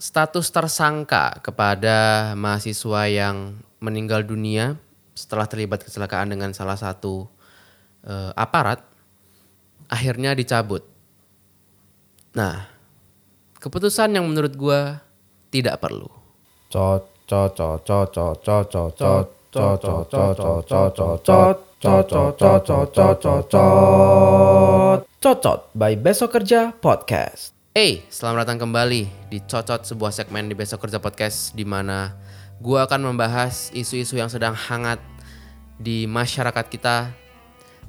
status tersangka kepada mahasiswa yang meninggal dunia setelah terlibat kecelakaan dengan salah satu uh, aparat akhirnya dicabut. Nah, keputusan yang menurut gua tidak perlu. Cocot by Besok Kerja Podcast. Hey, selamat datang kembali di Cocot sebuah segmen di Besok Kerja Podcast di mana gua akan membahas isu-isu yang sedang hangat di masyarakat kita.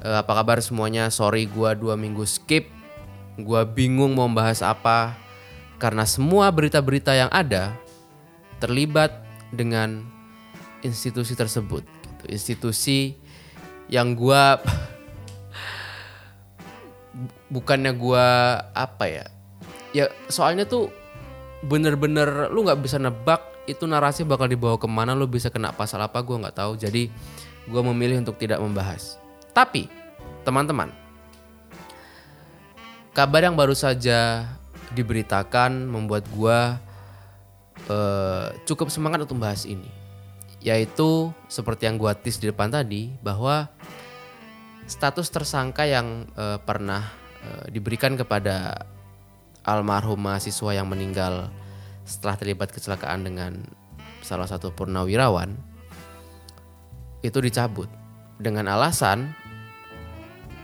Eh, apa kabar semuanya? Sorry gua dua minggu skip. Gua bingung mau membahas apa karena semua berita-berita yang ada terlibat dengan institusi tersebut. Gitu. Institusi yang gua bukannya gua apa ya ya soalnya tuh bener-bener lu nggak bisa nebak itu narasi bakal dibawa ke mana lu bisa kena pasal apa gue nggak tahu. Jadi gue memilih untuk tidak membahas. Tapi teman-teman kabar yang baru saja diberitakan membuat gue uh, cukup semangat untuk membahas ini. Yaitu seperti yang gue tis di depan tadi bahwa status tersangka yang uh, pernah uh, diberikan kepada almarhum mahasiswa yang meninggal setelah terlibat kecelakaan dengan salah satu purnawirawan itu dicabut dengan alasan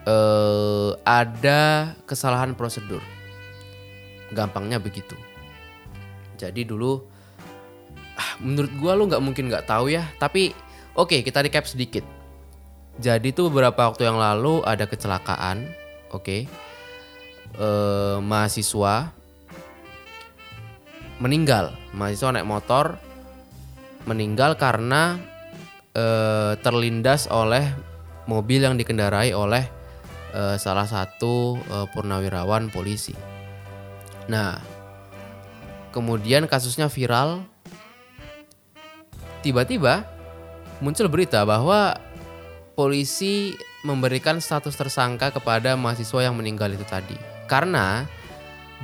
eh, ada kesalahan prosedur. Gampangnya begitu. Jadi dulu ah, menurut gua lu nggak mungkin nggak tahu ya, tapi oke okay, kita recap sedikit. Jadi tuh beberapa waktu yang lalu ada kecelakaan, oke. Okay eh, mahasiswa meninggal. Mahasiswa naik motor meninggal karena eh, terlindas oleh mobil yang dikendarai oleh eh, salah satu eh, purnawirawan polisi. Nah, kemudian kasusnya viral. Tiba-tiba muncul berita bahwa polisi memberikan status tersangka kepada mahasiswa yang meninggal itu tadi. Karena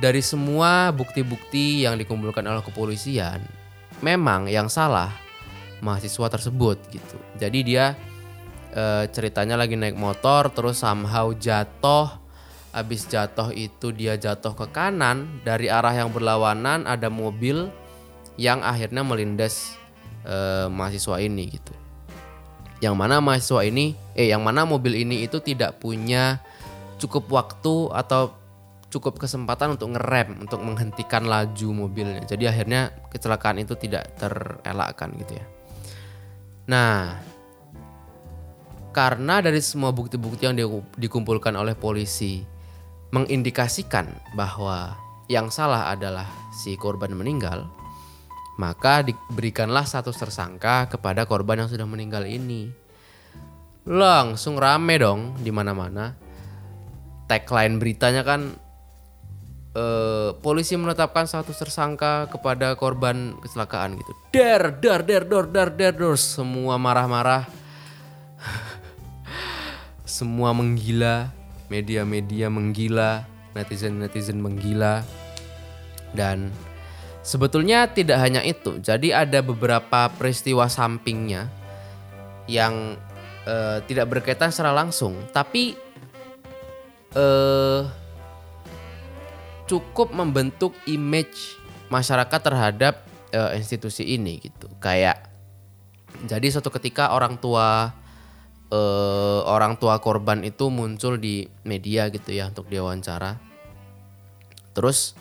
dari semua bukti-bukti yang dikumpulkan oleh kepolisian, memang yang salah mahasiswa tersebut gitu. Jadi dia e, ceritanya lagi naik motor terus somehow jatuh. Habis jatuh itu dia jatuh ke kanan dari arah yang berlawanan ada mobil yang akhirnya melindas e, mahasiswa ini gitu. Yang mana mahasiswa ini eh yang mana mobil ini itu tidak punya cukup waktu atau cukup kesempatan untuk ngerem untuk menghentikan laju mobilnya. Jadi akhirnya kecelakaan itu tidak terelakkan gitu ya. Nah, karena dari semua bukti-bukti yang dikumpulkan oleh polisi mengindikasikan bahwa yang salah adalah si korban meninggal, maka diberikanlah status tersangka kepada korban yang sudah meninggal ini. Langsung rame dong di mana-mana. Tagline beritanya kan uh, polisi menetapkan status tersangka kepada korban kecelakaan gitu. Der, der, der, der, der, der, der. Semua marah-marah. Semua menggila, media-media menggila, netizen-netizen menggila. Dan sebetulnya tidak hanya itu. Jadi ada beberapa peristiwa sampingnya yang uh, tidak berkaitan secara langsung, tapi uh, cukup membentuk image masyarakat terhadap uh, institusi ini gitu. Kayak jadi suatu ketika orang tua uh, orang tua korban itu muncul di media gitu ya untuk diwawancara. Terus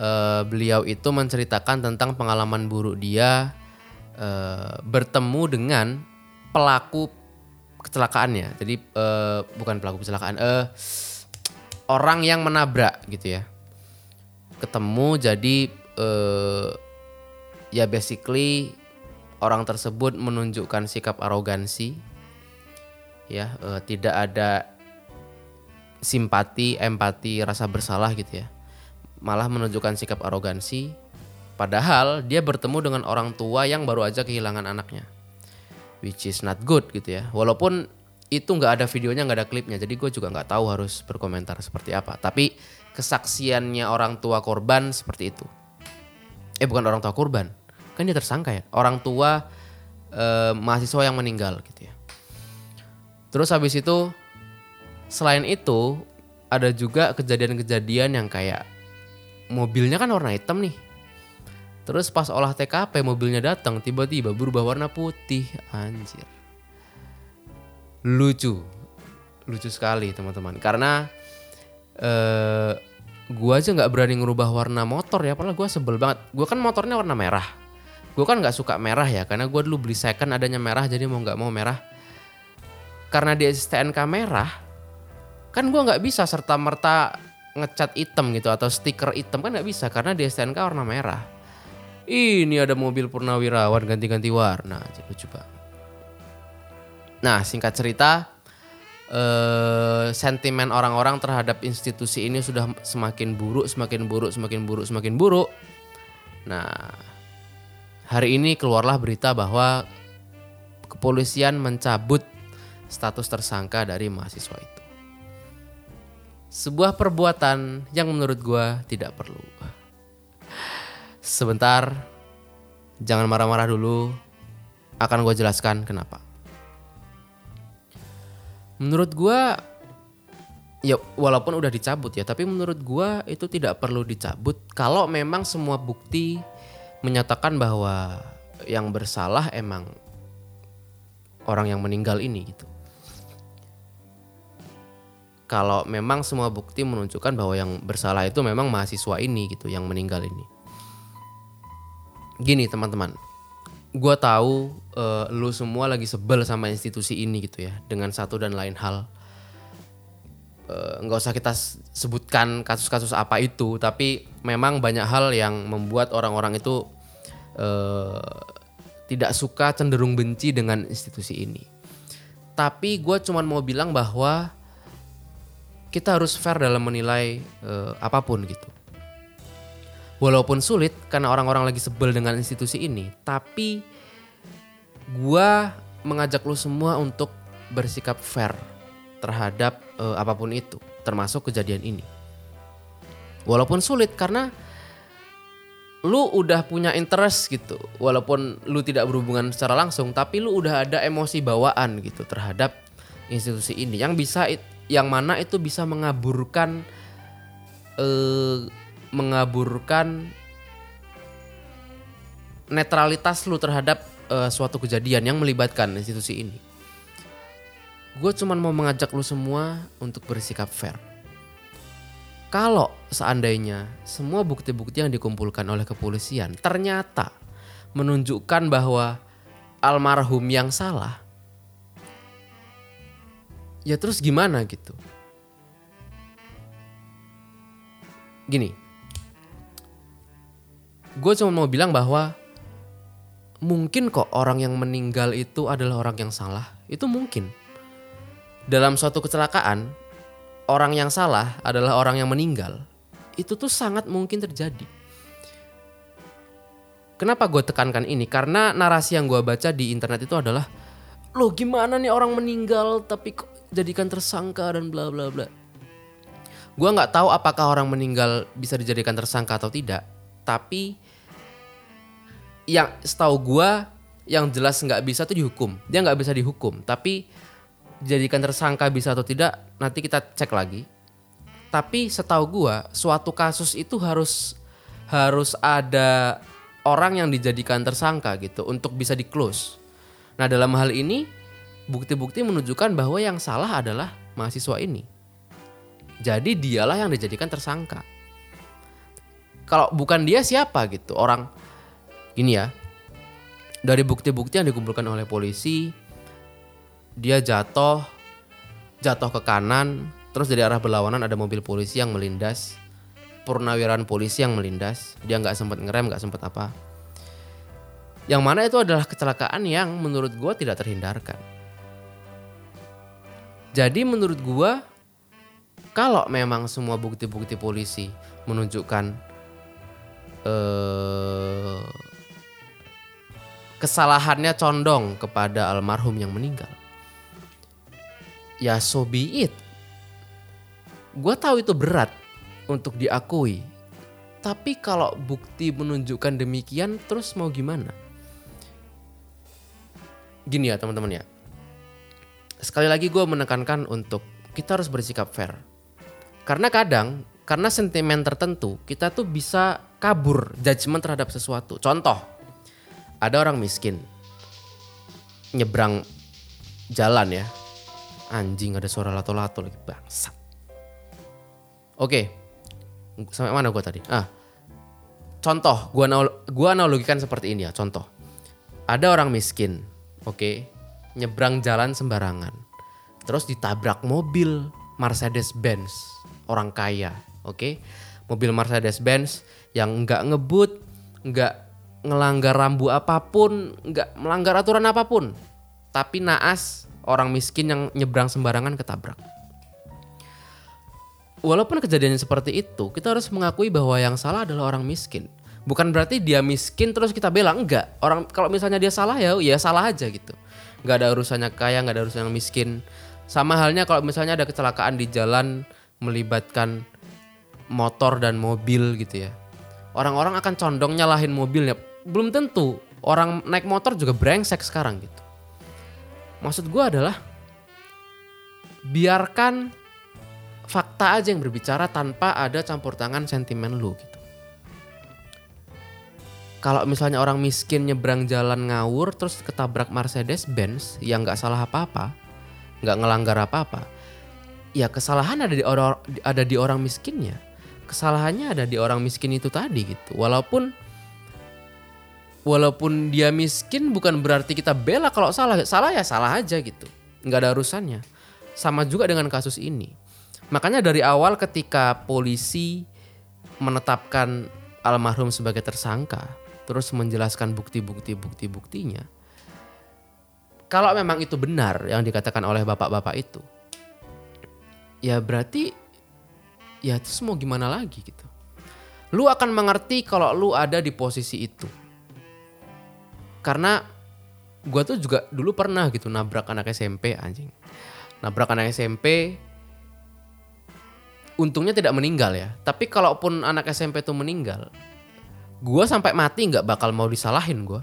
uh, beliau itu menceritakan tentang pengalaman buruk dia uh, bertemu dengan pelaku kecelakaannya. Jadi uh, bukan pelaku kecelakaan, uh, orang yang menabrak gitu ya ketemu jadi uh, ya basically orang tersebut menunjukkan sikap arogansi ya uh, tidak ada simpati empati rasa bersalah gitu ya. Malah menunjukkan sikap arogansi padahal dia bertemu dengan orang tua yang baru aja kehilangan anaknya which is not good gitu ya. Walaupun itu nggak ada videonya nggak ada klipnya. Jadi gue juga nggak tahu harus berkomentar seperti apa. Tapi kesaksiannya orang tua korban seperti itu. eh bukan orang tua korban. Kan dia tersangka ya. Orang tua eh, mahasiswa yang meninggal gitu ya. Terus habis itu selain itu ada juga kejadian-kejadian yang kayak mobilnya kan warna hitam nih. Terus pas olah TKP mobilnya datang tiba-tiba berubah warna putih anjir lucu. Lucu sekali teman-teman. Karena eh gua aja nggak berani ngerubah warna motor ya padahal gua sebel banget. Gua kan motornya warna merah. Gua kan nggak suka merah ya karena gua dulu beli second adanya merah jadi mau nggak mau merah. Karena di STNK merah kan gua nggak bisa serta merta ngecat hitam gitu atau stiker hitam kan nggak bisa karena di STNK warna merah. Ini ada mobil purnawirawan ganti-ganti warna lucu banget nah singkat cerita eh, sentimen orang-orang terhadap institusi ini sudah semakin buruk, semakin buruk, semakin buruk, semakin buruk. Nah, hari ini keluarlah berita bahwa kepolisian mencabut status tersangka dari mahasiswa itu. Sebuah perbuatan yang menurut gua tidak perlu. Sebentar, jangan marah-marah dulu. Akan gue jelaskan kenapa. Menurut gua ya walaupun udah dicabut ya, tapi menurut gua itu tidak perlu dicabut kalau memang semua bukti menyatakan bahwa yang bersalah emang orang yang meninggal ini gitu. Kalau memang semua bukti menunjukkan bahwa yang bersalah itu memang mahasiswa ini gitu yang meninggal ini. Gini teman-teman, gue tahu eh, lu semua lagi sebel sama institusi ini gitu ya dengan satu dan lain hal. Eh, nggak usah kita sebutkan kasus-kasus apa itu tapi memang banyak hal yang membuat orang-orang itu eh, tidak suka cenderung benci dengan institusi ini. Tapi gue cuman mau bilang bahwa kita harus fair dalam menilai eh, apa pun gitu walaupun sulit karena orang-orang lagi sebel dengan institusi ini tapi gua mengajak lu semua untuk bersikap fair terhadap eh, apa pun itu termasuk kejadian ini. Walaupun sulit karena lu udah punya interest gitu walaupun lu tidak berhubungan secara langsung tapi lu udah ada emosi bawaan gitu terhadap institusi ini. Yang bisa yang mana itu bisa mengaburkan eh mengaburkan netralitas lu terhadap eh, suatu kejadian yang melibatkan institusi ini. Gue cuman mau mengajak lu semua untuk bersikap fair. Kalau seandainya semua bukti-bukti yang dikumpulkan oleh kepolisian ternyata menunjukkan bahwa almarhum yang salah, ya terus gimana gitu? Gini, gue cuma mau bilang bahwa mungkin kok orang yang meninggal itu adalah orang yang salah. Itu mungkin. Dalam suatu kecelakaan, orang yang salah adalah orang yang meninggal. Itu tuh sangat mungkin terjadi. Kenapa gue tekankan ini? Karena narasi yang gue baca di internet itu adalah, loh gimana nih orang meninggal tapi kok jadikan tersangka dan bla bla bla. Gue nggak tahu apakah orang meninggal bisa dijadikan tersangka atau tidak. Tapi yang setahu gua yang jelas nggak bisa tuh dihukum. Dia nggak bisa dihukum. Tapi jadikan tersangka bisa atau tidak nanti kita cek lagi. Tapi setahu gua suatu kasus itu harus harus ada orang yang dijadikan tersangka gitu untuk bisa di close. Nah dalam hal ini bukti-bukti menunjukkan bahwa yang salah adalah mahasiswa ini. Jadi dialah yang dijadikan tersangka. Kalau bukan dia siapa gitu orang ini ya. Dari bukti-bukti yang dikumpulkan oleh polisi dia jatuh jatuh ke kanan terus dari arah berlawanan ada mobil polisi yang melindas purnawirawan polisi yang melindas. Dia nggak sempat ngerem nggak sempat apa. Yang mana itu adalah kecelakaan yang menurut gua tidak terhindarkan. Jadi menurut gua kalau memang semua bukti-bukti polisi menunjukkan eh, kesalahannya condong kepada almarhum yang meninggal. Ya so be it. Gue tahu itu berat untuk diakui. Tapi kalau bukti menunjukkan demikian terus mau gimana? Gini ya teman-teman ya. Sekali lagi gue menekankan untuk kita harus bersikap fair. Karena kadang karena sentimen tertentu kita tuh bisa kabur judgement terhadap sesuatu. Contoh, ada orang miskin nyebrang jalan ya. Anjing ada suara lato-lato lagi bangsat. Oke, sampai mana gue tadi? Ah, contoh, gue gua analogikan seperti ini ya. Contoh, ada orang miskin, oke, nyebrang jalan sembarangan, terus ditabrak mobil Mercedes Benz orang kaya, oke, mobil Mercedes Benz yang nggak ngebut, nggak ngelanggar rambu apa pun, nggak melanggar aturan apa pun, tapi naas orang miskin yang nyebrang sembarangan ketabrak walaupun kejadian seperti itu, kita harus mengakui bahwa yang salah adalah orang miskin. Bukan berarti dia miskin terus kita bela enggak. Orang kalau misalnya dia salah ya ya salah aja gitu. Enggak ada urusannya kaya, enggak ada urusan yang miskin. Sama halnya kalau misalnya ada kecelakaan di jalan melibatkan motor dan mobil gitu ya. Orang-orang akan condong nyalahin mobilnya. Belum tentu orang naik motor juga brengsek sekarang gitu. Maksud gue adalah biarkan fakta aja yang berbicara tanpa ada campur tangan sentimen lu gitu. Kalau misalnya orang miskin nyebrang jalan ngawur terus ketabrak Mercedes Benz yang nggak salah apa-apa, nggak ngelanggar apa-apa, ya kesalahan ada di orang ada di orang miskinnya. Kesalahannya ada di orang miskin itu tadi gitu. Walaupun walaupun dia miskin bukan berarti kita bela kalau salah, salah ya salah aja gitu. nggak ada urusannya. Sama juga dengan kasus ini Makanya dari awal ketika polisi menetapkan almarhum sebagai tersangka, terus menjelaskan bukti-bukti bukti-buktinya. Kalau memang itu benar yang dikatakan oleh bapak-bapak itu, ya berarti ya terus mau gimana lagi gitu. Lu akan mengerti kalau lu ada di posisi itu. Karena gue tuh juga dulu pernah gitu nabrak anak SMP anjing. Nabrak anak SMP untungnya tidak meninggal ya. Tapi kalaupun anak SMP itu meninggal, gue sampai mati nggak bakal mau disalahin gue.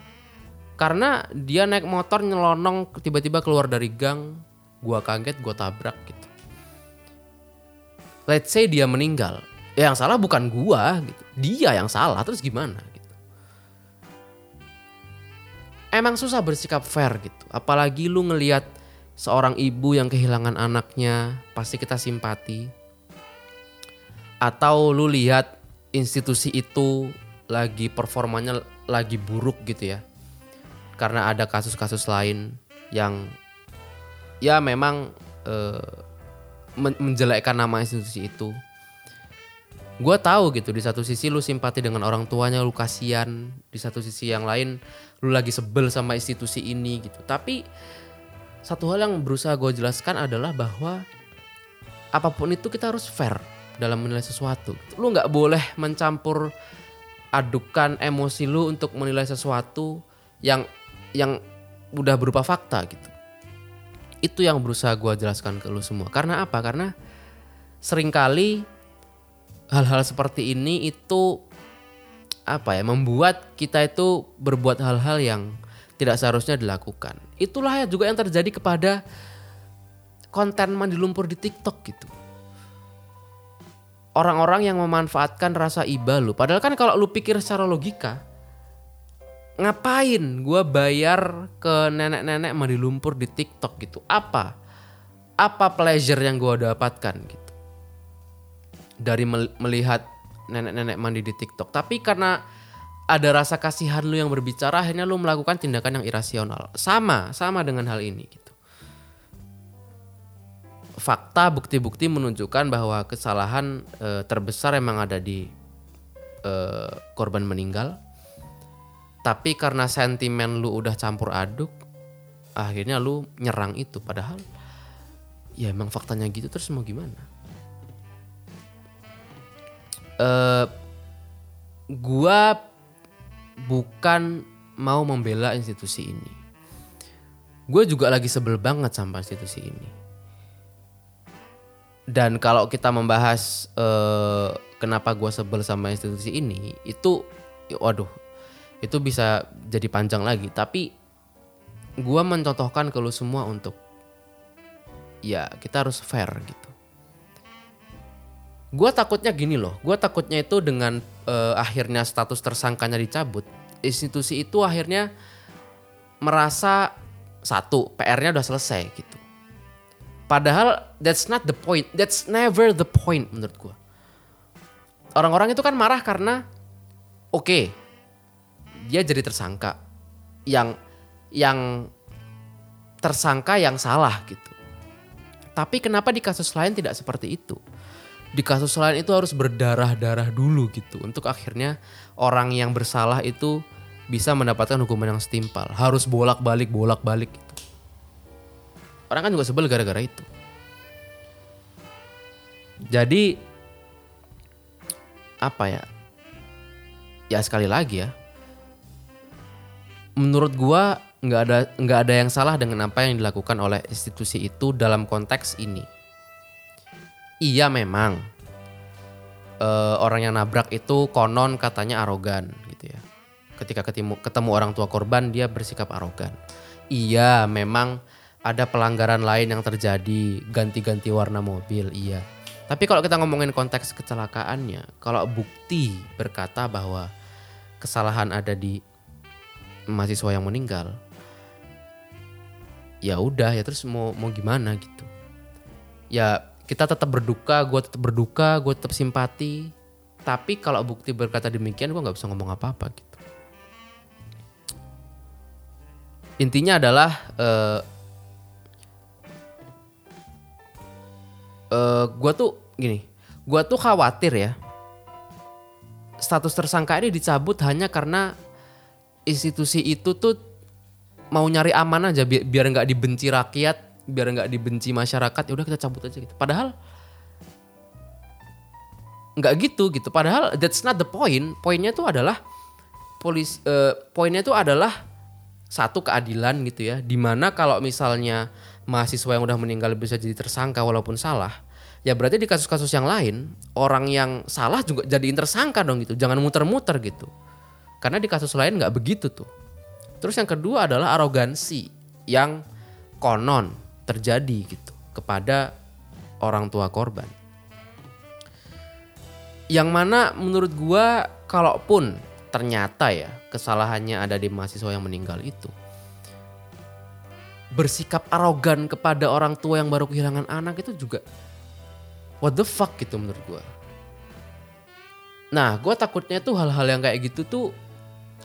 Karena dia naik motor nyelonong tiba-tiba keluar dari gang, gue kaget, gue tabrak gitu. Let's say dia meninggal, ya yang salah bukan gue, gitu. dia yang salah, terus gimana? Emang susah bersikap fair gitu, apalagi lu ngelihat seorang ibu yang kehilangan anaknya, pasti kita simpati. Atau lu lihat institusi itu lagi performanya lagi buruk gitu ya. Karena ada kasus-kasus lain yang ya memang uh, menjelekkan nama institusi itu gue tahu gitu di satu sisi lu simpati dengan orang tuanya lu kasihan di satu sisi yang lain lu lagi sebel sama institusi ini gitu tapi satu hal yang berusaha gue jelaskan adalah bahwa apa pun itu kita harus fair dalam menilai sesuatu. Lu nggak boleh mencampur adukan emosi lu untuk menilai sesuatu yang yang udah berupa fakta gitu. Itu yang berusaha gue jelaskan ke lu semua. Karena apa? Karena sering kali hal-hal seperti ini itu apa ya membuat kita itu berbuat hal-hal yang tidak seharusnya dilakukan. Itulah juga yang terjadi kepada konten mandi lumpur di TikTok gitu orang-orang yang memanfaatkan rasa iba lu. Padahal kan kalau lu pikir secara logika, ngapain gue bayar ke nenek-nenek mandi lumpur di TikTok gitu? Apa? Apa pleasure yang gue dapatkan gitu? Dari melihat nenek-nenek mandi di TikTok. Tapi karena ada rasa kasihan lu yang berbicara, akhirnya lu melakukan tindakan yang irasional. Sama, sama dengan hal ini gitu fakta bukti-bukti menunjukkan bahwa kesalahan e, terbesar emang ada di e, korban meninggal. Tapi karena sentimen lu udah campur aduk, akhirnya lu nyerang itu padahal ya emang faktanya gitu terus mau gimana? E, gua bukan mau membela institusi ini. Gue juga lagi sebel banget sama institusi ini. Dan kalau kita membahas uh, kenapa gue sebel sama institusi ini itu waduh itu bisa jadi panjang lagi. Tapi gue mencontohkan ke lu semua untuk ya kita harus fair gitu gue takutnya gini loh gue takutnya itu dengan eh, akhirnya status tersangkanya dicabut institusi itu akhirnya merasa satu PR-nya udah selesai gitu. Padahal that's not the point that's never the point menurut gue orang-orang itu kan marah karena oke dia jadi tersangka yang yang tersangka yang salah gitu. Tapi kenapa di kasus lain tidak seperti itu di kasus lain itu harus berdarah-darah dulu gitu. Untuk akhirnya orang yang bersalah itu bisa mendapatkan hukuman yang setimpal. Harus bolak-balik bolak-balik gitu. Orang kan juga sebel gara-gara itu. Jadi apa ya? Ya sekali lagi ya. Menurut gua nggak ada nggak ada yang salah dengan apa yang dilakukan oleh institusi itu dalam konteks ini iya memang. Eh, orang yang nabrak itu konon katanya arogan gitu ya. Ketika ketemu ketemu orang tua korban dia bersikap arogan. Iya memang ada pelanggaran lain yang terjadi. Ganti-ganti warna mobil iya. Tapi kalau kita ngomongin konteks kecelakaannya kalau bukti berkata bahwa kesalahan ada di mahasiswa yang meninggal ya udah ya terus mau mau gimana gitu. Ya kita tetap berduka gue tetap berduka gue tetap simpati. Tapi kalau bukti berkata demikian gue nggak bisa ngomong apa-apa gitu. Intinya adalah eh eh gue tuh gini gue tuh khawatir ya. Status tersangka ini dicabut hanya karena institusi itu tuh mau nyari aman aja bi- biar nggak dibenci rakyat biar nggak dibenci masyarakat ya udah kita cabut aja gitu. Padahal nggak gitu gitu. Padahal that's not the point. Poinnya tuh adalah polis eh, poinnya tuh adalah satu keadilan gitu ya. Di mana kalau misalnya mahasiswa yang udah meninggal bisa jadi tersangka walaupun salah ya berarti di kasus-kasus yang lain orang yang salah juga jadiin tersangka dong gitu. Jangan muter-muter gitu. Karena di kasus lain nggak begitu tuh. Terus yang kedua adalah arogansi yang konon terjadi gitu kepada orang tua korban. Yang mana menurut gua kalaupun ternyata ya kesalahannya ada di mahasiswa yang meninggal itu bersikap arogan kepada orang tua yang baru kehilangan anak itu juga what the fuck gitu menurut gua. Nah, gue takutnya tuh hal-hal yang kayak gitu tuh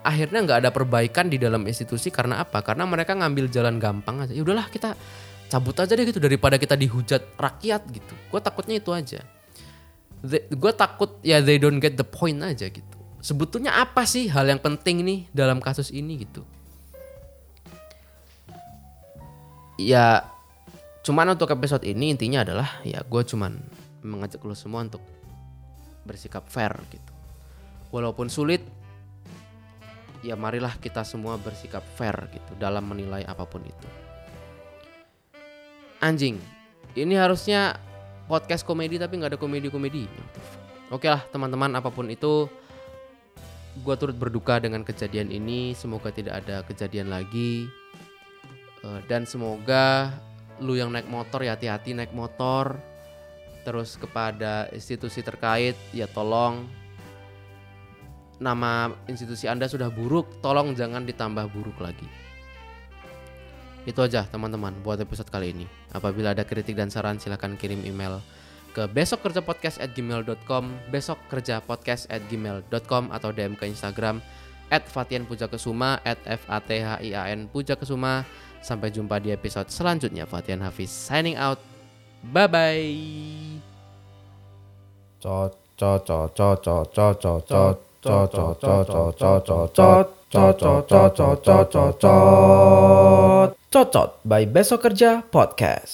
akhirnya nggak ada perbaikan di dalam institusi karena apa? Karena mereka ngambil jalan gampang aja. Ya udahlah kita cabut aja deh gitu daripada kita dihujat rakyat gitu. Gue takutnya itu aja. Gue takut ya they don't get the point aja gitu. Sebetulnya apa sih hal yang penting nih dalam kasus ini gitu? Ya cuman untuk episode ini intinya adalah ya gue cuman mengajak lo semua untuk bersikap fair gitu. Walaupun sulit ya marilah kita semua bersikap fair gitu dalam menilai apa pun itu. Anjing, ini harusnya podcast komedi tapi nggak ada komedi-komedi. Oke lah teman-teman apa pun itu, gue turut berduka dengan kejadian ini. Semoga tidak ada kejadian lagi. Eh, Dan semoga lu yang naik motor ya hati-hati naik motor. Terus kepada institusi terkait ya tolong nama institusi Anda sudah buruk, tolong jangan ditambah buruk lagi. Itu aja teman-teman buat episode kali ini. Apabila ada kritik dan saran silahkan kirim email ke besokkerjapodcast@gmail.com, besokkerjapodcast@gmail.com atau DM ke Instagram at Fatian Pujakesuma at F A T H I A N Pujakesuma. Sampai jumpa di episode selanjutnya. Fatian Hafiz signing out. Bye bye. Cot cot cot cot cot cot cot cot cot cot cot cot cot cot cot cot cot by Besok Kerja Podcast.